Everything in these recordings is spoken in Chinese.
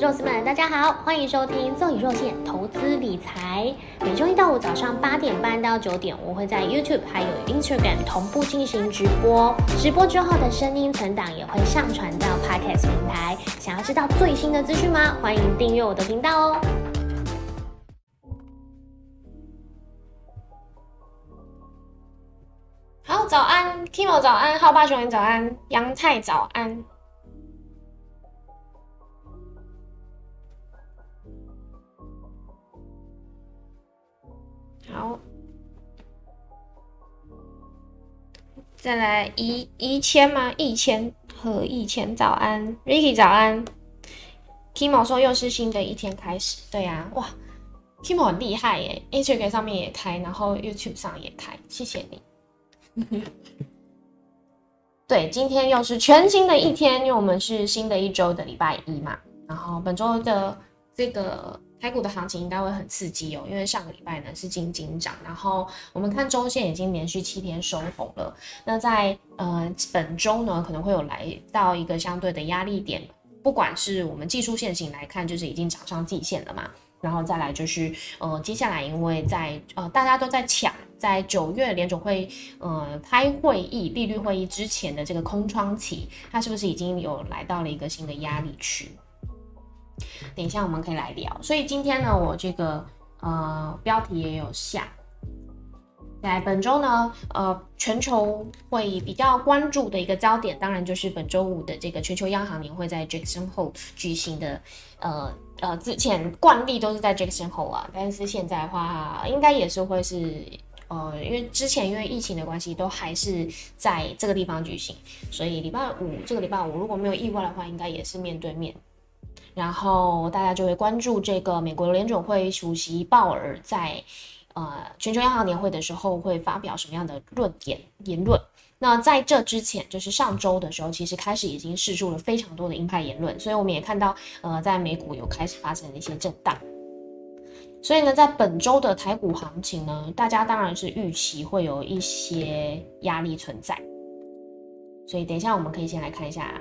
肉丝们，大家好，欢迎收听奏以肉馅投资理财。每周一到五早上八点半到九点，我会在 YouTube 还有 Instagram 同步进行直播。直播之后的声音存档也会上传到 Podcast 平台。想要知道最新的资讯吗？欢迎订阅我的频道哦。好，早安，Kimo 早安，浩爸熊早安，杨菜早安。好，再来一一千吗？一千和一千早安，Ricky 早安，Kimo 说又是新的一天开始。对呀，哇，Kimo 很厉害耶，Instagram 上面也开，然后 YouTube 上也开，谢谢你。对，今天又是全新的一天，因为我们是新的一周的礼拜一嘛，然后本周的这个。台股的行情应该会很刺激哦，因为上个礼拜呢是金金涨，然后我们看周线已经连续七天收红了。那在呃本周呢，可能会有来到一个相对的压力点，不管是我们技术线型来看，就是已经涨上季线了嘛。然后再来就是呃接下来，因为在呃大家都在抢，在九月联总会呃开会议利率会议之前的这个空窗期，它是不是已经有来到了一个新的压力区？等一下，我们可以来聊。所以今天呢，我这个呃标题也有下。在本周呢，呃，全球会比较关注的一个焦点，当然就是本周五的这个全球央行年会在 Jackson Hole 举行的。呃呃，之前惯例都是在 Jackson Hole 啊，但是现在的话，应该也是会是呃，因为之前因为疫情的关系，都还是在这个地方举行，所以礼拜五这个礼拜五如果没有意外的话，应该也是面对面。然后大家就会关注这个美国联准会主席鲍尔在呃全球央行年会的时候会发表什么样的论点言论。那在这之前，就是上周的时候，其实开始已经释出了非常多的鹰派言论，所以我们也看到呃在美股有开始发生了一些震荡。所以呢，在本周的台股行情呢，大家当然是预期会有一些压力存在。所以等一下我们可以先来看一下。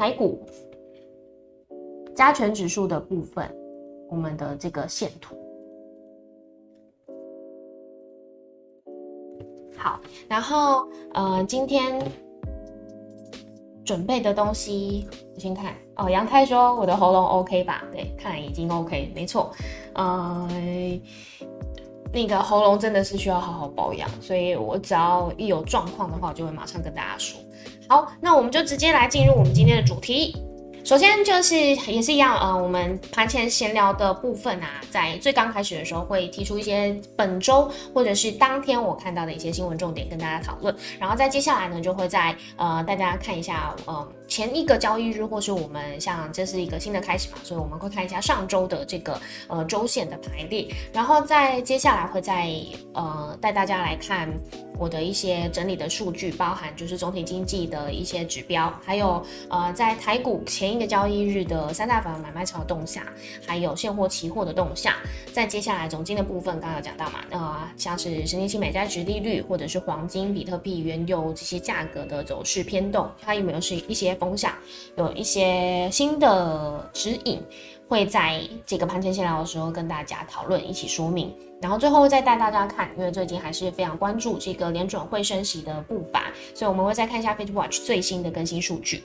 台股加权指数的部分，我们的这个线图。好，然后呃，今天准备的东西，我先看哦。杨太说我的喉咙 OK 吧？对，看来已经 OK，没错。呃，那个喉咙真的是需要好好保养，所以我只要一有状况的话，我就会马上跟大家说。好，那我们就直接来进入我们今天的主题。首先就是也是一样，呃，我们盘前闲聊的部分啊，在最刚开始的时候会提出一些本周或者是当天我看到的一些新闻重点跟大家讨论，然后在接下来呢，就会在呃大家看一下，呃。前一个交易日，或是我们像这是一个新的开始嘛，所以我们会看一下上周的这个呃周线的排列，然后在接下来会再呃带大家来看我的一些整理的数据，包含就是总体经济的一些指标，还有呃在台股前一个交易日的三大房买卖潮动向，还有现货期货的动向。在接下来总金的部分，刚刚有讲到嘛，呃像是十年期美债值利率，或者是黄金、比特币、原油这些价格的走势偏动，它有没有是一些。风向有一些新的指引，会在这个盘前闲聊的时候跟大家讨论，一起说明。然后最后再带大家看，因为最近还是非常关注这个联准会升息的步伐，所以我们会再看一下 Fed Watch 最新的更新数据。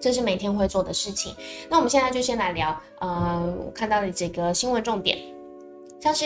这是每天会做的事情。那我们现在就先来聊，呃，我看到的这个新闻重点。像是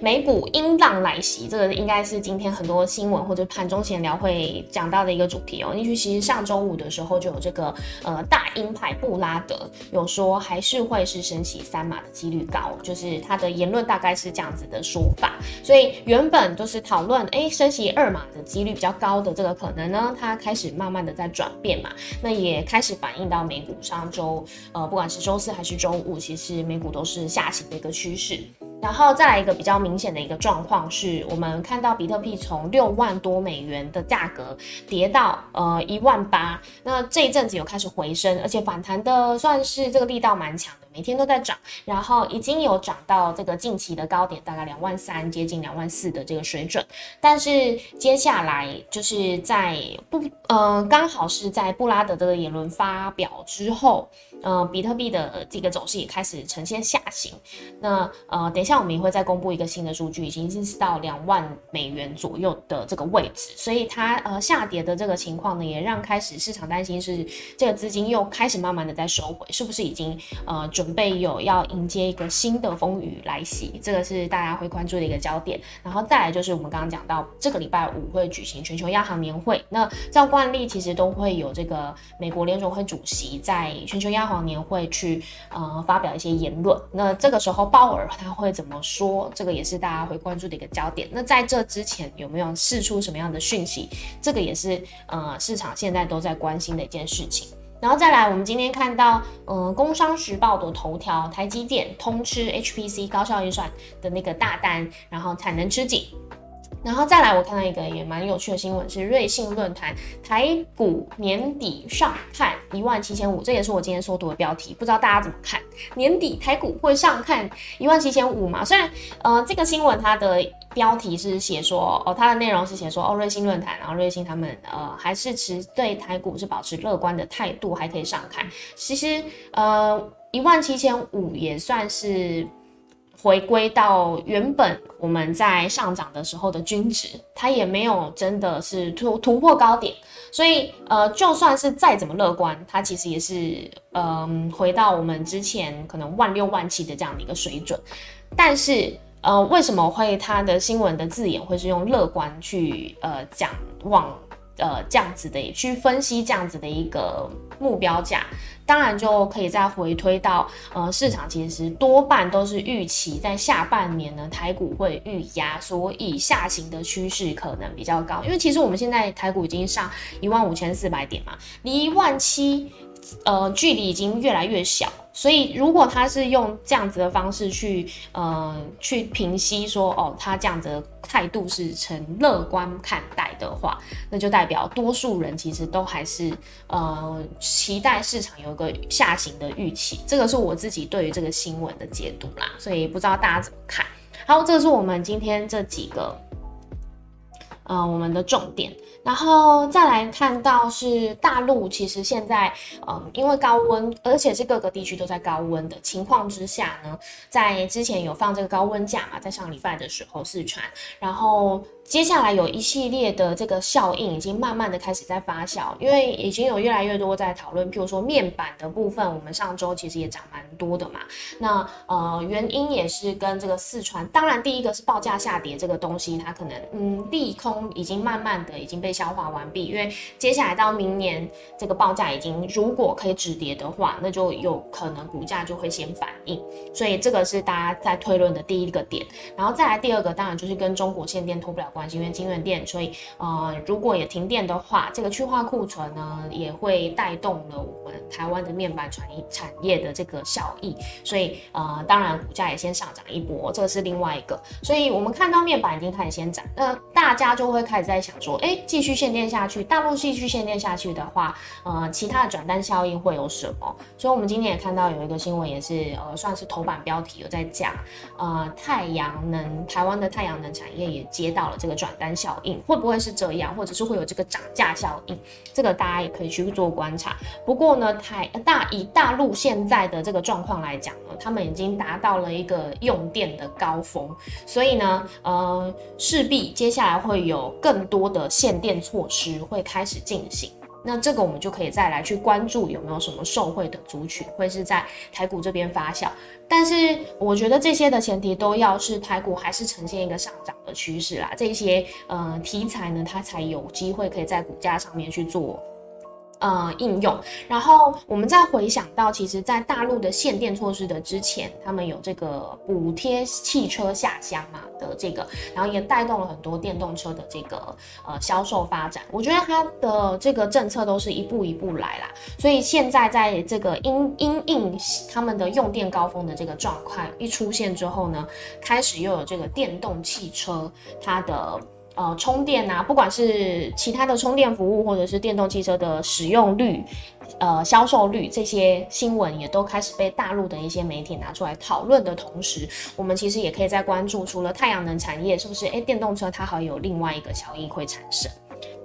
美股阴浪来袭，这个应该是今天很多新闻或者盘中闲聊会讲到的一个主题哦。因为其实上周五的时候就有这个呃大鹰派布拉德有说还是会是升息三码的几率高，就是他的言论大概是这样子的说法。所以原本就是讨论哎升息二码的几率比较高的这个可能呢，它开始慢慢的在转变嘛，那也开始反映到美股上周呃不管是周四还是周五，其实美股都是下行的一个趋势。然后再来一个比较明显的一个状况，是我们看到比特币从六万多美元的价格跌到呃一万八，那这一阵子有开始回升，而且反弹的算是这个力道蛮强的。每天都在涨，然后已经有涨到这个近期的高点，大概两万三，接近两万四的这个水准。但是接下来就是在不，呃，刚好是在布拉德这个言论发表之后，呃，比特币的这个走势也开始呈现下行。那呃，等一下我们也会再公布一个新的数据，已经是到两万美元左右的这个位置，所以它呃下跌的这个情况呢，也让开始市场担心是这个资金又开始慢慢的在收回，是不是已经呃准准备有要迎接一个新的风雨来袭？这个是大家会关注的一个焦点。然后再来就是我们刚刚讲到，这个礼拜五会举行全球央行年会，那照惯例其实都会有这个美国联总会主席在全球央行年会去呃发表一些言论。那这个时候鲍尔他会怎么说？这个也是大家会关注的一个焦点。那在这之前有没有释出什么样的讯息？这个也是呃市场现在都在关心的一件事情。然后再来，我们今天看到，嗯，《工商时报》的头条，台积电通吃 HPC 高效运算的那个大单，然后产能吃紧。然后再来，我看到一个也蛮有趣的新闻，是瑞信论坛台股年底上看一万七千五，这也是我今天收读的标题，不知道大家怎么看？年底台股会上看一万七千五吗？虽然，呃，这个新闻它的标题是写说，哦，它的内容是写说，哦，瑞信论坛，然后瑞信他们，呃，还是持对台股是保持乐观的态度，还可以上看。其实，呃，一万七千五也算是。回归到原本我们在上涨的时候的均值，它也没有真的是突突破高点，所以呃，就算是再怎么乐观，它其实也是嗯回到我们之前可能万六万七的这样的一个水准。但是呃，为什么会它的新闻的字眼会是用乐观去呃讲往？呃，这样子的去分析这样子的一个目标价，当然就可以再回推到，呃，市场其实多半都是预期在下半年呢，台股会预压，所以下行的趋势可能比较高。因为其实我们现在台股已经上一万五千四百点嘛，离一万七。呃，距离已经越来越小，所以如果他是用这样子的方式去，呃，去平息说，哦，他这样子的态度是呈乐观看待的话，那就代表多数人其实都还是，呃，期待市场有一个下行的预期。这个是我自己对于这个新闻的解读啦，所以不知道大家怎么看。好，这是我们今天这几个，呃，我们的重点。然后再来看到是大陆，其实现在，嗯，因为高温，而且是各个地区都在高温的情况之下呢，在之前有放这个高温假嘛，在上礼拜的时候四川，然后。接下来有一系列的这个效应已经慢慢的开始在发酵，因为已经有越来越多在讨论，譬如说面板的部分，我们上周其实也涨蛮多的嘛。那呃原因也是跟这个四川，当然第一个是报价下跌这个东西，它可能嗯利空已经慢慢的已经被消化完毕，因为接下来到明年这个报价已经如果可以止跌的话，那就有可能股价就会先反应，所以这个是大家在推论的第一个点。然后再来第二个，当然就是跟中国限电脱不了。关系，因为金源店，所以呃，如果也停电的话，这个去化库存呢，也会带动了我们台湾的面板产业产业的这个效益，所以呃，当然股价也先上涨一波，这个是另外一个。所以我们看到面板已经开始先涨，那大家就会开始在想说，哎，继续限电下去，大陆继续限电下去的话，呃，其他的转单效应会有什么？所以我们今天也看到有一个新闻，也是呃，算是头版标题有在讲，呃，太阳能台湾的太阳能产业也接到了。这个转单效应会不会是这样，或者是会有这个涨价效应？这个大家也可以去做观察。不过呢，台大以大陆现在的这个状况来讲呢，他们已经达到了一个用电的高峰，所以呢，呃，势必接下来会有更多的限电措施会开始进行。那这个我们就可以再来去关注有没有什么受惠的族群会是在台股这边发酵，但是我觉得这些的前提都要是台股还是呈现一个上涨的趋势啦，这些呃题材呢，它才有机会可以在股价上面去做。呃，应用，然后我们再回想到，其实，在大陆的限电措施的之前，他们有这个补贴汽车下乡嘛的这个，然后也带动了很多电动车的这个呃销售发展。我觉得它的这个政策都是一步一步来啦，所以现在在这个因因应他们的用电高峰的这个状况一出现之后呢，开始又有这个电动汽车它的。呃充电呐，不管是其他的充电服务，或者是电动汽车的使用率、呃销售率这些新闻，也都开始被大陆的一些媒体拿出来讨论的同时，我们其实也可以在关注，除了太阳能产业，是不是诶电动车它还有另外一个效益会产生？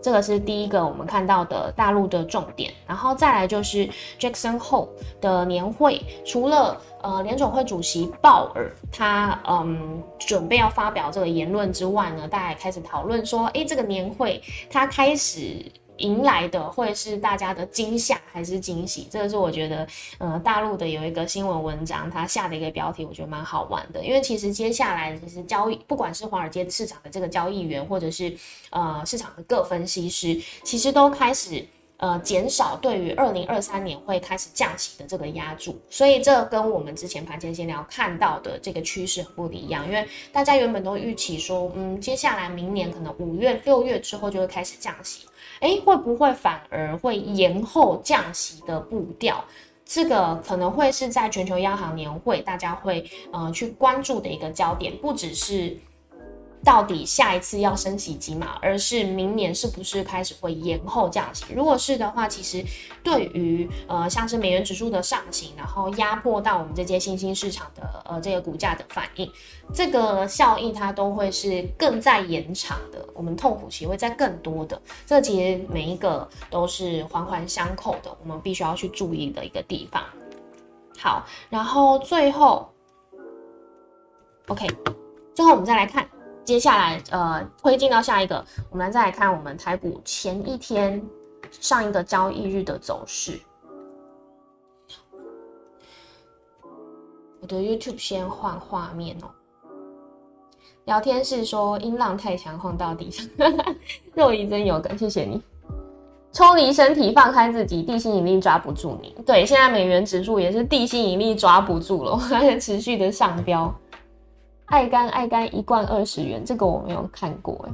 这个是第一个我们看到的大陆的重点，然后再来就是 Jackson Hole 的年会，除了呃联总会主席鲍尔他嗯准备要发表这个言论之外呢，大家也开始讨论说，诶，这个年会他开始。迎来的会是大家的惊吓还是惊喜？这个是我觉得，呃，大陆的有一个新闻文章，它下的一个标题，我觉得蛮好玩的。因为其实接下来其实交易，不管是华尔街市场的这个交易员，或者是呃市场的各分析师，其实都开始呃减少对于二零二三年会开始降息的这个压注。所以这跟我们之前盘前闲聊看到的这个趋势很不一样。因为大家原本都预期说，嗯，接下来明年可能五月、六月之后就会开始降息。哎，会不会反而会延后降息的步调？这个可能会是在全球央行年会，大家会呃去关注的一个焦点，不只是。到底下一次要升息几码，而是明年是不是开始会延后降息？如果是的话，其实对于呃像是美元指数的上行，然后压迫到我们这些新兴市场的呃这个股价的反应，这个效应它都会是更在延长的，我们痛苦期会在更多的。这其实每一个都是环环相扣的，我们必须要去注意的一个地方。好，然后最后，OK，最后我们再来看。接下来，呃，推进到下一个，我们再来看我们台股前一天上一个交易日的走势。我的 YouTube 先换画面哦。聊天室说音浪太强，晃到地上。肉姨真有梗，谢谢你。抽离身体，放开自己，地心引力抓不住你。对，现在美元指数也是地心引力抓不住了，还在持续的上飙。爱肝爱肝一罐二十元，这个我没有看过哎。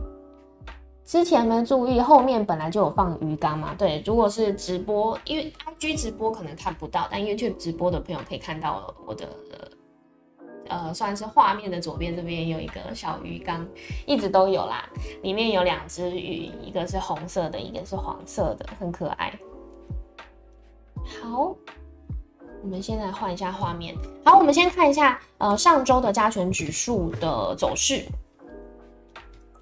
之前没注意，后面本来就有放鱼缸嘛。对，如果是直播，因为 IG 直播可能看不到，但 YouTube 直播的朋友可以看到我的呃，算是画面的左边这边有一个小鱼缸，一直都有啦。里面有两只鱼，一个是红色的，一个是黄色的，很可爱。好。我们先来换一下画面。好，我们先看一下，呃，上周的加权指数的走势。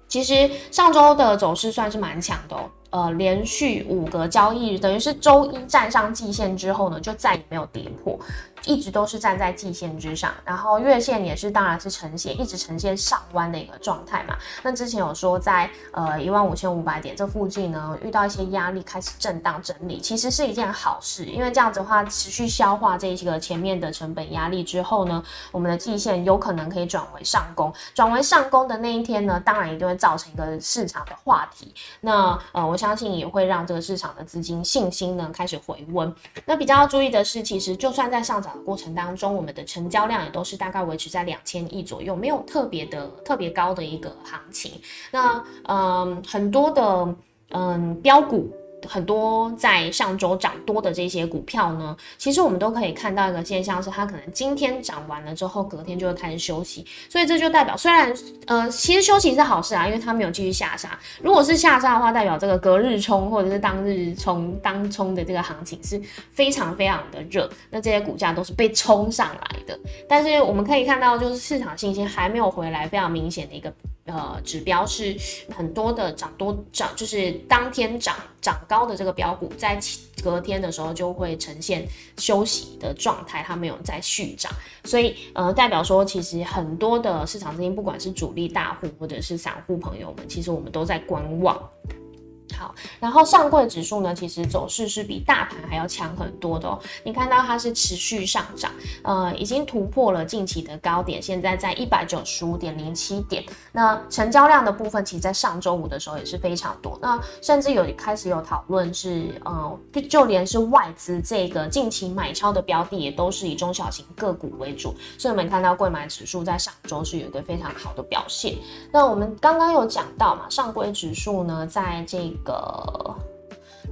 其实上周的走势算是蛮强的哦。呃，连续五个交易日，等于是周一站上季线之后呢，就再也没有跌破，一直都是站在季线之上。然后月线也是，当然是呈现一直呈现上弯的一个状态嘛。那之前有说在呃一万五千五百点这附近呢，遇到一些压力，开始震荡整理，其实是一件好事，因为这样子的话，持续消化这些个前面的成本压力之后呢，我们的季线有可能可以转为上攻。转为上攻的那一天呢，当然一定会造成一个市场的话题。那呃，我。相信也会让这个市场的资金信心呢开始回温。那比较要注意的是，其实就算在上涨过程当中，我们的成交量也都是大概维持在两千亿左右，没有特别的特别高的一个行情。那嗯，很多的嗯标股。很多在上周涨多的这些股票呢，其实我们都可以看到一个现象，是它可能今天涨完了之后，隔天就会开始休息。所以这就代表，虽然呃，其实休息是好事啊，因为它没有继续下杀。如果是下杀的话，代表这个隔日冲或者是当日冲当冲的这个行情是非常非常的热，那这些股价都是被冲上来的。但是我们可以看到，就是市场信心还没有回来，非常明显的一个。呃，指标是很多的涨多涨，就是当天涨涨高的这个标股，在隔天的时候就会呈现休息的状态，它没有再续涨，所以呃，代表说其实很多的市场资金，不管是主力大户或者是散户朋友们，其实我们都在观望。好，然后上柜指数呢，其实走势是比大盘还要强很多的哦。你看到它是持续上涨，呃，已经突破了近期的高点，现在在一百九十五点零七点。那成交量的部分，其实在上周五的时候也是非常多。那甚至有开始有讨论是，呃，就连是外资这个近期买超的标的，也都是以中小型个股为主。所以我们看到柜买指数在上周是有一个非常好的表现。那我们刚刚有讲到嘛，上柜指数呢，在这个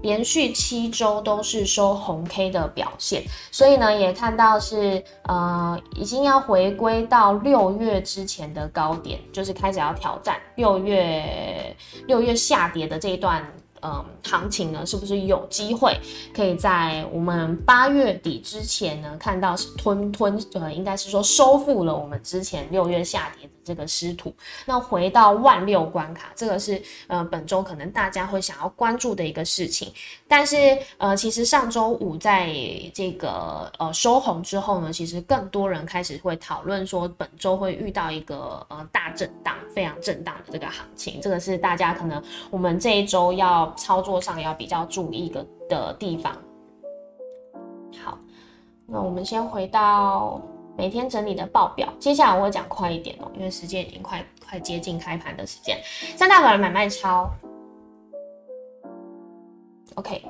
连续七周都是收红 K 的表现，所以呢，也看到是呃，已经要回归到六月之前的高点，就是开始要挑战六月六月下跌的这一段。嗯，行情呢，是不是有机会可以在我们八月底之前呢，看到是吞吞呃，应该是说收复了我们之前六月下跌的这个失土，那回到万六关卡，这个是呃本周可能大家会想要关注的一个事情。但是呃，其实上周五在这个呃收红之后呢，其实更多人开始会讨论说，本周会遇到一个呃大震荡，非常震荡的这个行情，这个是大家可能我们这一周要。操作上要比较注意的的地方。好，那我们先回到每天整理的报表。接下来我会讲快一点哦，因为时间已经快快接近开盘的时间。三大板买卖超，OK。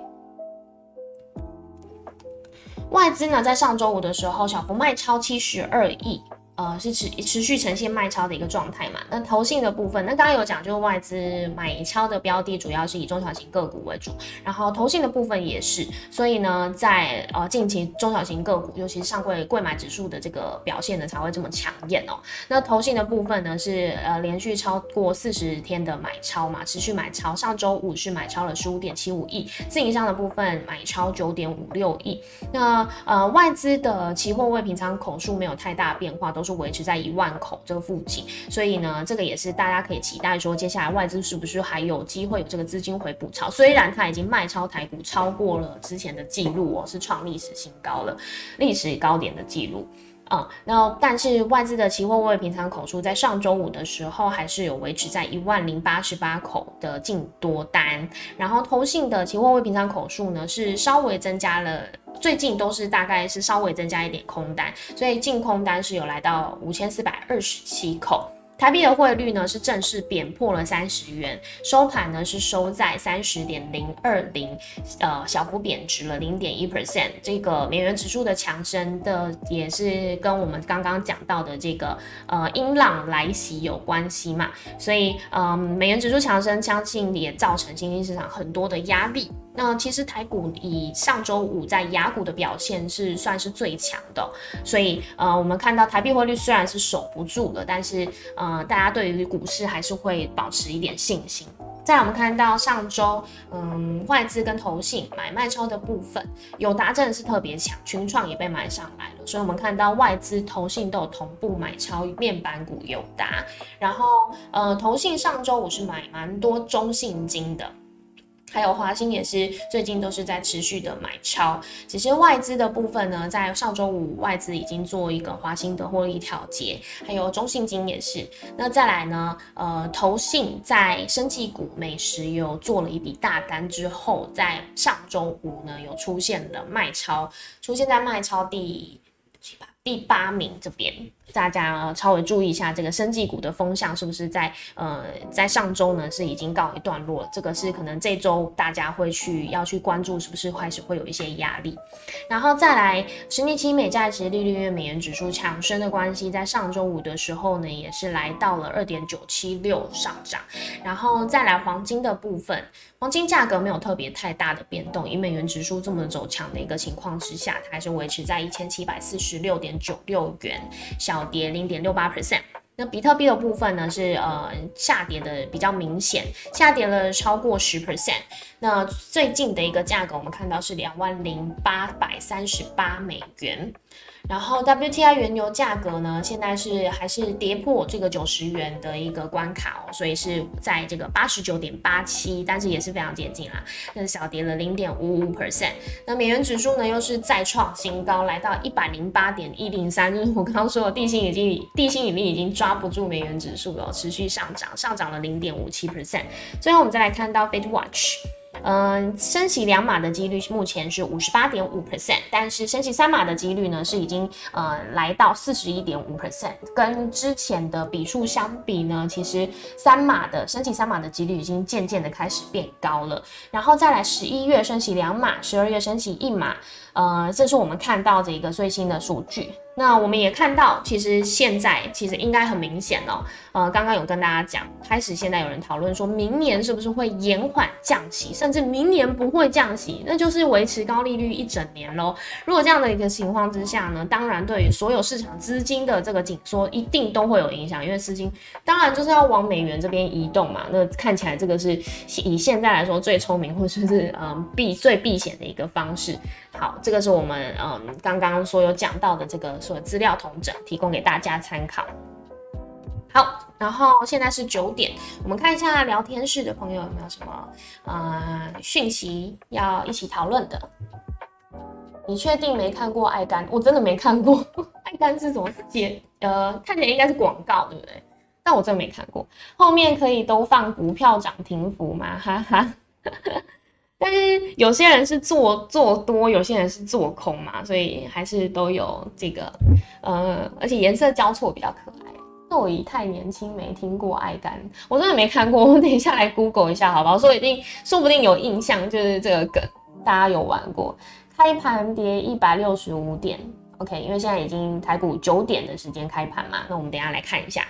外资呢，在上周五的时候小幅卖超七十二亿。呃，是持持续呈现卖超的一个状态嘛？那投信的部分，那刚刚有讲，就是外资买超的标的主要是以中小型个股为主，然后投信的部分也是，所以呢，在呃近期中小型个股，尤其是上柜贵买指数的这个表现呢，才会这么抢眼哦。那投信的部分呢，是呃连续超过四十天的买超嘛，持续买超，上周五是买超了十五点七五亿，自营商的部分买超九点五六亿。那呃外资的期货未平仓口数没有太大变化，都都是。维持在一万口这个附近，所以呢，这个也是大家可以期待说，接下来外资是不是还有机会有这个资金回补超？虽然它已经卖超台股超过了之前的记录哦，是创历史新高了，历史高点的记录。嗯，那但是外资的期货未平仓口数在上周五的时候还是有维持在一万零八十八口的净多单，然后投信的期货未平仓口数呢是稍微增加了。最近都是大概是稍微增加一点空单，所以净空单是有来到五千四百二十七口。台币的汇率呢是正式贬破了三十元，收盘呢是收在三十点零二零，呃，小幅贬值了零点一 percent。这个美元指数的强升的也是跟我们刚刚讲到的这个呃英朗来袭有关系嘛，所以嗯，美元指数强升，相信也造成新兴市场很多的压力。那其实台股以上周五在雅股的表现是算是最强的，所以呃，我们看到台币汇率虽然是守不住了，但是呃，大家对于股市还是会保持一点信心。再我们看到上周，嗯，外资跟投信买卖超的部分，友达真的是特别强，群创也被买上来了，所以我们看到外资、投信都有同步买超面板股友达，然后呃，投信上周五是买蛮多中信金的。还有华兴也是最近都是在持续的买超，只是外资的部分呢，在上周五外资已经做一个华兴的获利调节，还有中信金也是。那再来呢，呃，投信在生技股美食有做了一笔大单之后，在上周五呢有出现了卖超，出现在卖超第第八名这边。大家稍微注意一下，这个生技股的风向是不是在呃在上周呢是已经告一段落？这个是可能这周大家会去要去关注，是不是开始会有一些压力？然后再来十年期美债值利率因为美元指数强升的关系，在上周五的时候呢也是来到了二点九七六上涨。然后再来黄金的部分，黄金价格没有特别太大的变动，以美元指数这么走强的一个情况之下，它还是维持在一千七百四十六点九六元小。跌零点六八 percent，那比特币的部分呢是呃下跌的比较明显，下跌了超过十 percent。那最近的一个价格我们看到是两万零八百三十八美元。然后 WTI 原油价格呢，现在是还是跌破这个九十元的一个关卡哦，所以是在这个八十九点八七，但是也是非常接近啦，那小跌了零点五五 percent。那美元指数呢，又是再创新高，来到一百零八点一零三，就是我刚刚说的地心引力，地心引力已经抓不住美元指数了，持续上涨，上涨了零点五七 percent。最后我们再来看到 Fed Watch。嗯，升息两码的几率目前是五十八点五 percent，但是升息三码的几率呢是已经呃来到四十一点五 percent，跟之前的笔数相比呢，其实三码的升息三码的几率已经渐渐的开始变高了。然后再来十一月升息两码，十二月升息一码，呃，这是我们看到的一个最新的数据。那我们也看到，其实现在其实应该很明显哦。呃，刚刚有跟大家讲，开始现在有人讨论说，明年是不是会延缓降息，甚至明年不会降息，那就是维持高利率一整年喽。如果这样的一个情况之下呢，当然对于所有市场资金的这个紧缩一定都会有影响，因为资金当然就是要往美元这边移动嘛。那看起来这个是以现在来说最聪明或者是嗯避最避险的一个方式。好，这个是我们嗯刚刚所有讲到的这个。所资料同整提供给大家参考。好，然后现在是九点，我们看一下聊天室的朋友有没有什么呃讯息要一起讨论的。你确定没看过爱肝？我真的没看过，爱肝是怎么接？呃，看起来应该是广告，对不对？但我真没看过。后面可以都放股票涨停符吗？哈哈。但是有些人是做做多，有些人是做空嘛，所以还是都有这个，呃，而且颜色交错比较可爱。豆姨太年轻，没听过爱肝，我真的没看过，我 等一下来 Google 一下，好不好？说一定，说不定有印象，就是这个梗，大家有玩过。开盘跌一百六十五点，OK，因为现在已经台股九点的时间开盘嘛，那我们等下来看一下。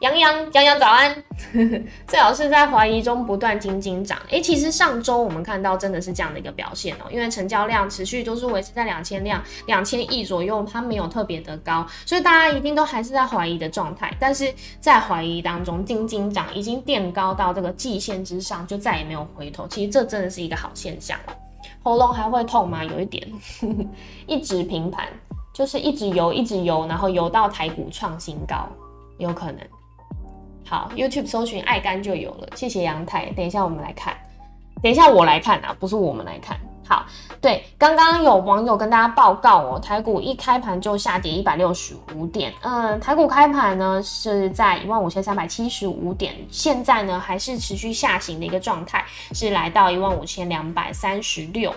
杨洋，杨洋早安。最好是在怀疑中不断精精涨。诶，其实上周我们看到真的是这样的一个表现哦，因为成交量持续都是维持在两千辆、两千亿左右，它没有特别的高，所以大家一定都还是在怀疑的状态。但是在怀疑当中，精精涨已经垫高到这个季线之上，就再也没有回头。其实这真的是一个好现象。喉咙还会痛吗？有一点，一直平盘，就是一直游，一直游，然后游到台股创新高，有可能。好，YouTube 搜寻爱肝就有了，谢谢杨太。等一下我们来看，等一下我来看啊，不是我们来看。好，对，刚刚有网友跟大家报告哦，台股一开盘就下跌一百六十五点，嗯，台股开盘呢是在一万五千三百七十五点，现在呢还是持续下行的一个状态，是来到一万五千两百三十六。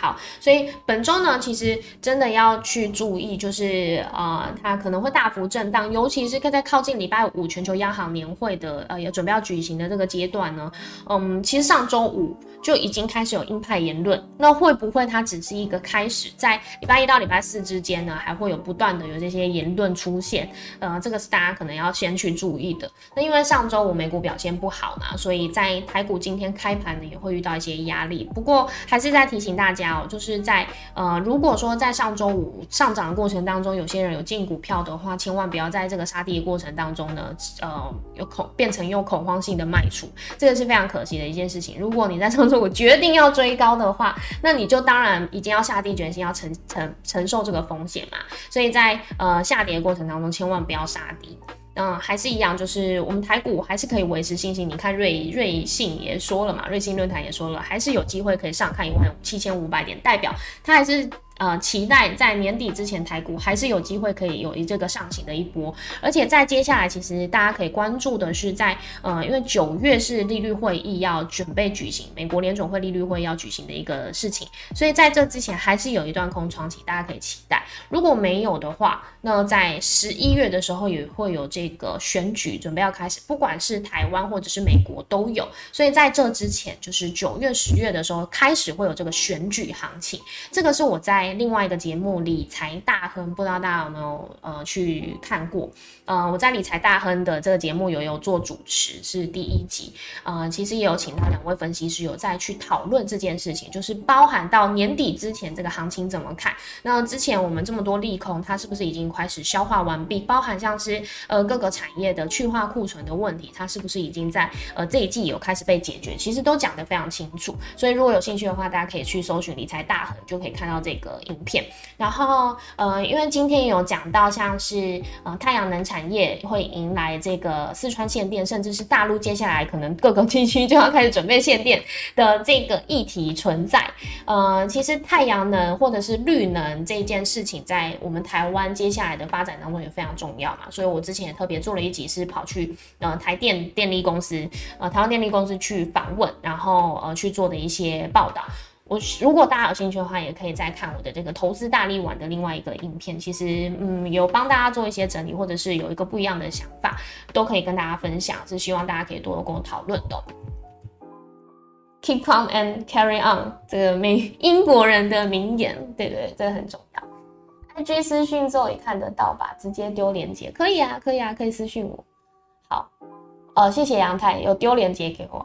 好，所以本周呢，其实真的要去注意，就是呃，它可能会大幅震荡，尤其是在靠近礼拜五全球央行年会的呃，也准备要举行的这个阶段呢，嗯，其实上周五就已经开始有鹰派言论，那会不会它只是一个开始，在礼拜一到礼拜四之间呢，还会有不断的有这些言论出现？呃，这个是大家可能要先去注意的。那因为上周五美股表现不好嘛，所以在台股今天开盘呢，也会遇到一些压力。不过还是在提醒大家。就是在呃，如果说在上周五上涨的过程当中，有些人有进股票的话，千万不要在这个杀跌的过程当中呢，呃，有恐变成用恐慌性的卖出，这个是非常可惜的一件事情。如果你在上周五决定要追高的话，那你就当然已经要下定决心要承承承受这个风险嘛。所以在呃下跌的过程当中，千万不要杀低。嗯，还是一样，就是我们台股还是可以维持信心。你看瑞瑞信也说了嘛，瑞信论坛也说了，还是有机会可以上看一万七千五百点，代表它还是。呃，期待在年底之前，台股还是有机会可以有一这个上行的一波。而且在接下来，其实大家可以关注的是，在呃，因为九月是利率会议要准备举行，美国联总会利率会议要举行的一个事情，所以在这之前还是有一段空窗期，大家可以期待。如果没有的话，那在十一月的时候也会有这个选举准备要开始，不管是台湾或者是美国都有。所以在这之前，就是九月、十月的时候开始会有这个选举行情，这个是我在。另外一个节目《理财大亨》，不知道大家有没有呃去看过？呃，我在《理财大亨》的这个节目有有做主持，是第一集。呃，其实也有请到两位分析师有在去讨论这件事情，就是包含到年底之前这个行情怎么看？那之前我们这么多利空，它是不是已经开始消化完毕？包含像是呃各个产业的去化库存的问题，它是不是已经在呃这一季有开始被解决？其实都讲得非常清楚。所以如果有兴趣的话，大家可以去搜寻《理财大亨》，就可以看到这个。影片，然后呃，因为今天有讲到像是呃太阳能产业会迎来这个四川限电，甚至是大陆接下来可能各个地区就要开始准备限电的这个议题存在。呃，其实太阳能或者是绿能这件事情，在我们台湾接下来的发展当中也非常重要嘛。所以我之前也特别做了一集，是跑去呃台电电力公司，呃台湾电力公司去访问，然后呃去做的一些报道。我如果大家有兴趣的话，也可以再看我的这个投资大力丸的另外一个影片。其实，嗯，有帮大家做一些整理，或者是有一个不一样的想法，都可以跟大家分享。是希望大家可以多多跟我讨论的。keep calm and carry on，这个美英国人的名言，对对，这个很重要。IG 私讯之后也看得到吧？直接丢链接，可以啊，可以啊，可以私讯我。好，呃，谢谢杨太有丢链接给我。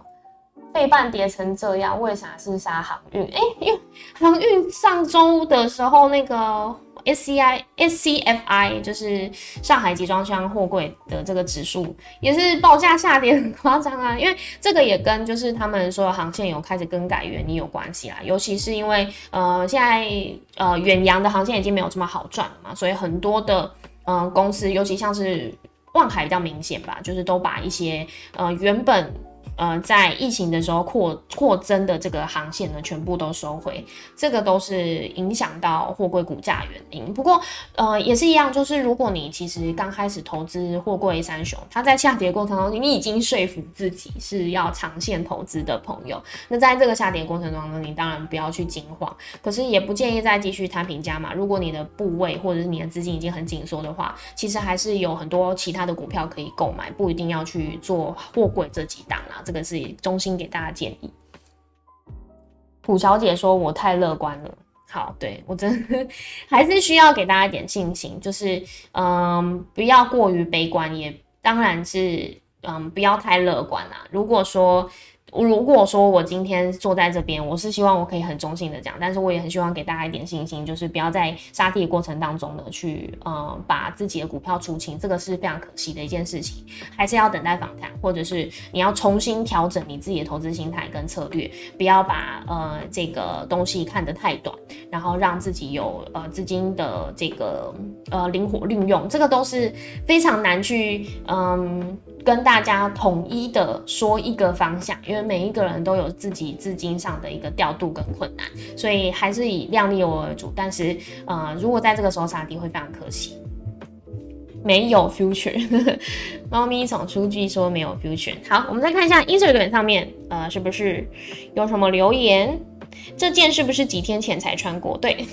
费半跌成这样，为啥是杀航运？哎，因为航运上周的时候那个。S C I S C F I 就是上海集装箱货柜的这个指数，也是报价下跌很夸张啊。因为这个也跟就是他们说航线有开始更改原因有关系啦。尤其是因为呃现在呃远洋的航线已经没有这么好赚了嘛，所以很多的嗯公司，尤其像是望海比较明显吧，就是都把一些呃原本。呃，在疫情的时候扩扩增的这个航线呢，全部都收回，这个都是影响到货柜股价原因。不过，呃，也是一样，就是如果你其实刚开始投资货柜三雄，它在下跌过程当中，你已经说服自己是要长线投资的朋友，那在这个下跌过程当中，你当然不要去惊慌，可是也不建议再继续摊平加码。如果你的部位或者是你的资金已经很紧缩的话，其实还是有很多其他的股票可以购买，不一定要去做货柜这几档啦。这个是衷心给大家建议。普小姐说：“我太乐观了。”好，对我真的还是需要给大家一点信心，就是嗯，不要过于悲观，也当然是嗯，不要太乐观啦。如果说如果说我今天坐在这边，我是希望我可以很中性的讲，但是我也很希望给大家一点信心，就是不要在杀跌过程当中呢，去呃把自己的股票出清，这个是非常可惜的一件事情，还是要等待访谈，或者是你要重新调整你自己的投资心态跟策略，不要把呃这个东西看得太短，然后让自己有呃资金的这个呃灵活运用，这个都是非常难去嗯。跟大家统一的说一个方向，因为每一个人都有自己资金上的一个调度跟困难，所以还是以量力为主。但是，呃，如果在这个时候杀跌会非常可惜。没有 future，猫咪总书记说没有 future。好，我们再看一下 Instagram 上面，呃，是不是有什么留言？这件是不是几天前才穿过？对，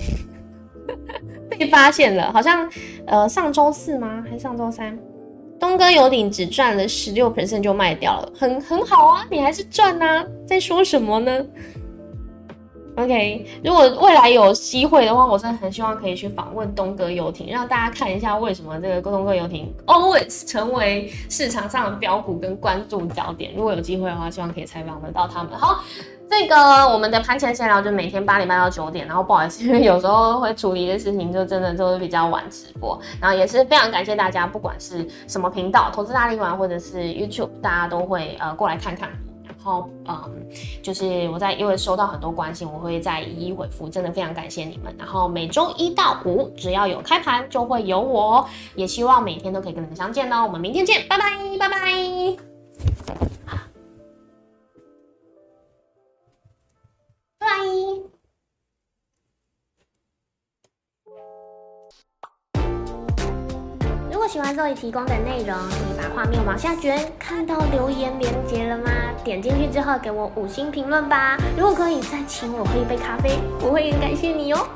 被发现了，好像呃上周四吗？还是上周三？东哥游艇只赚了十六 percent 就卖掉了，很很好啊，你还是赚呐，在说什么呢？OK，如果未来有机会的话，我真的很希望可以去访问东哥游艇，让大家看一下为什么这个东哥游艇 always 成为市场上的标股跟关注焦点。如果有机会的话，希望可以采访得到他们。好。这个我们的盘前闲聊就每天八点半到九点，然后不好意思，因 为有时候会处理的事情，就真的就是比较晚直播。然后也是非常感谢大家，不管是什么频道，投资大力丸或者是 YouTube，大家都会呃过来看看。然后嗯，就是我在因为收到很多关心，我会再一一回复，真的非常感谢你们。然后每周一到五，只要有开盘就会有我，也希望每天都可以跟你们相见哦。我们明天见，拜拜，拜拜。如果喜欢这里提供的内容，可以把画面往下卷，看到留言连接了吗？点进去之后给我五星评论吧。如果可以再请我喝一杯咖啡，我会很感谢你哦。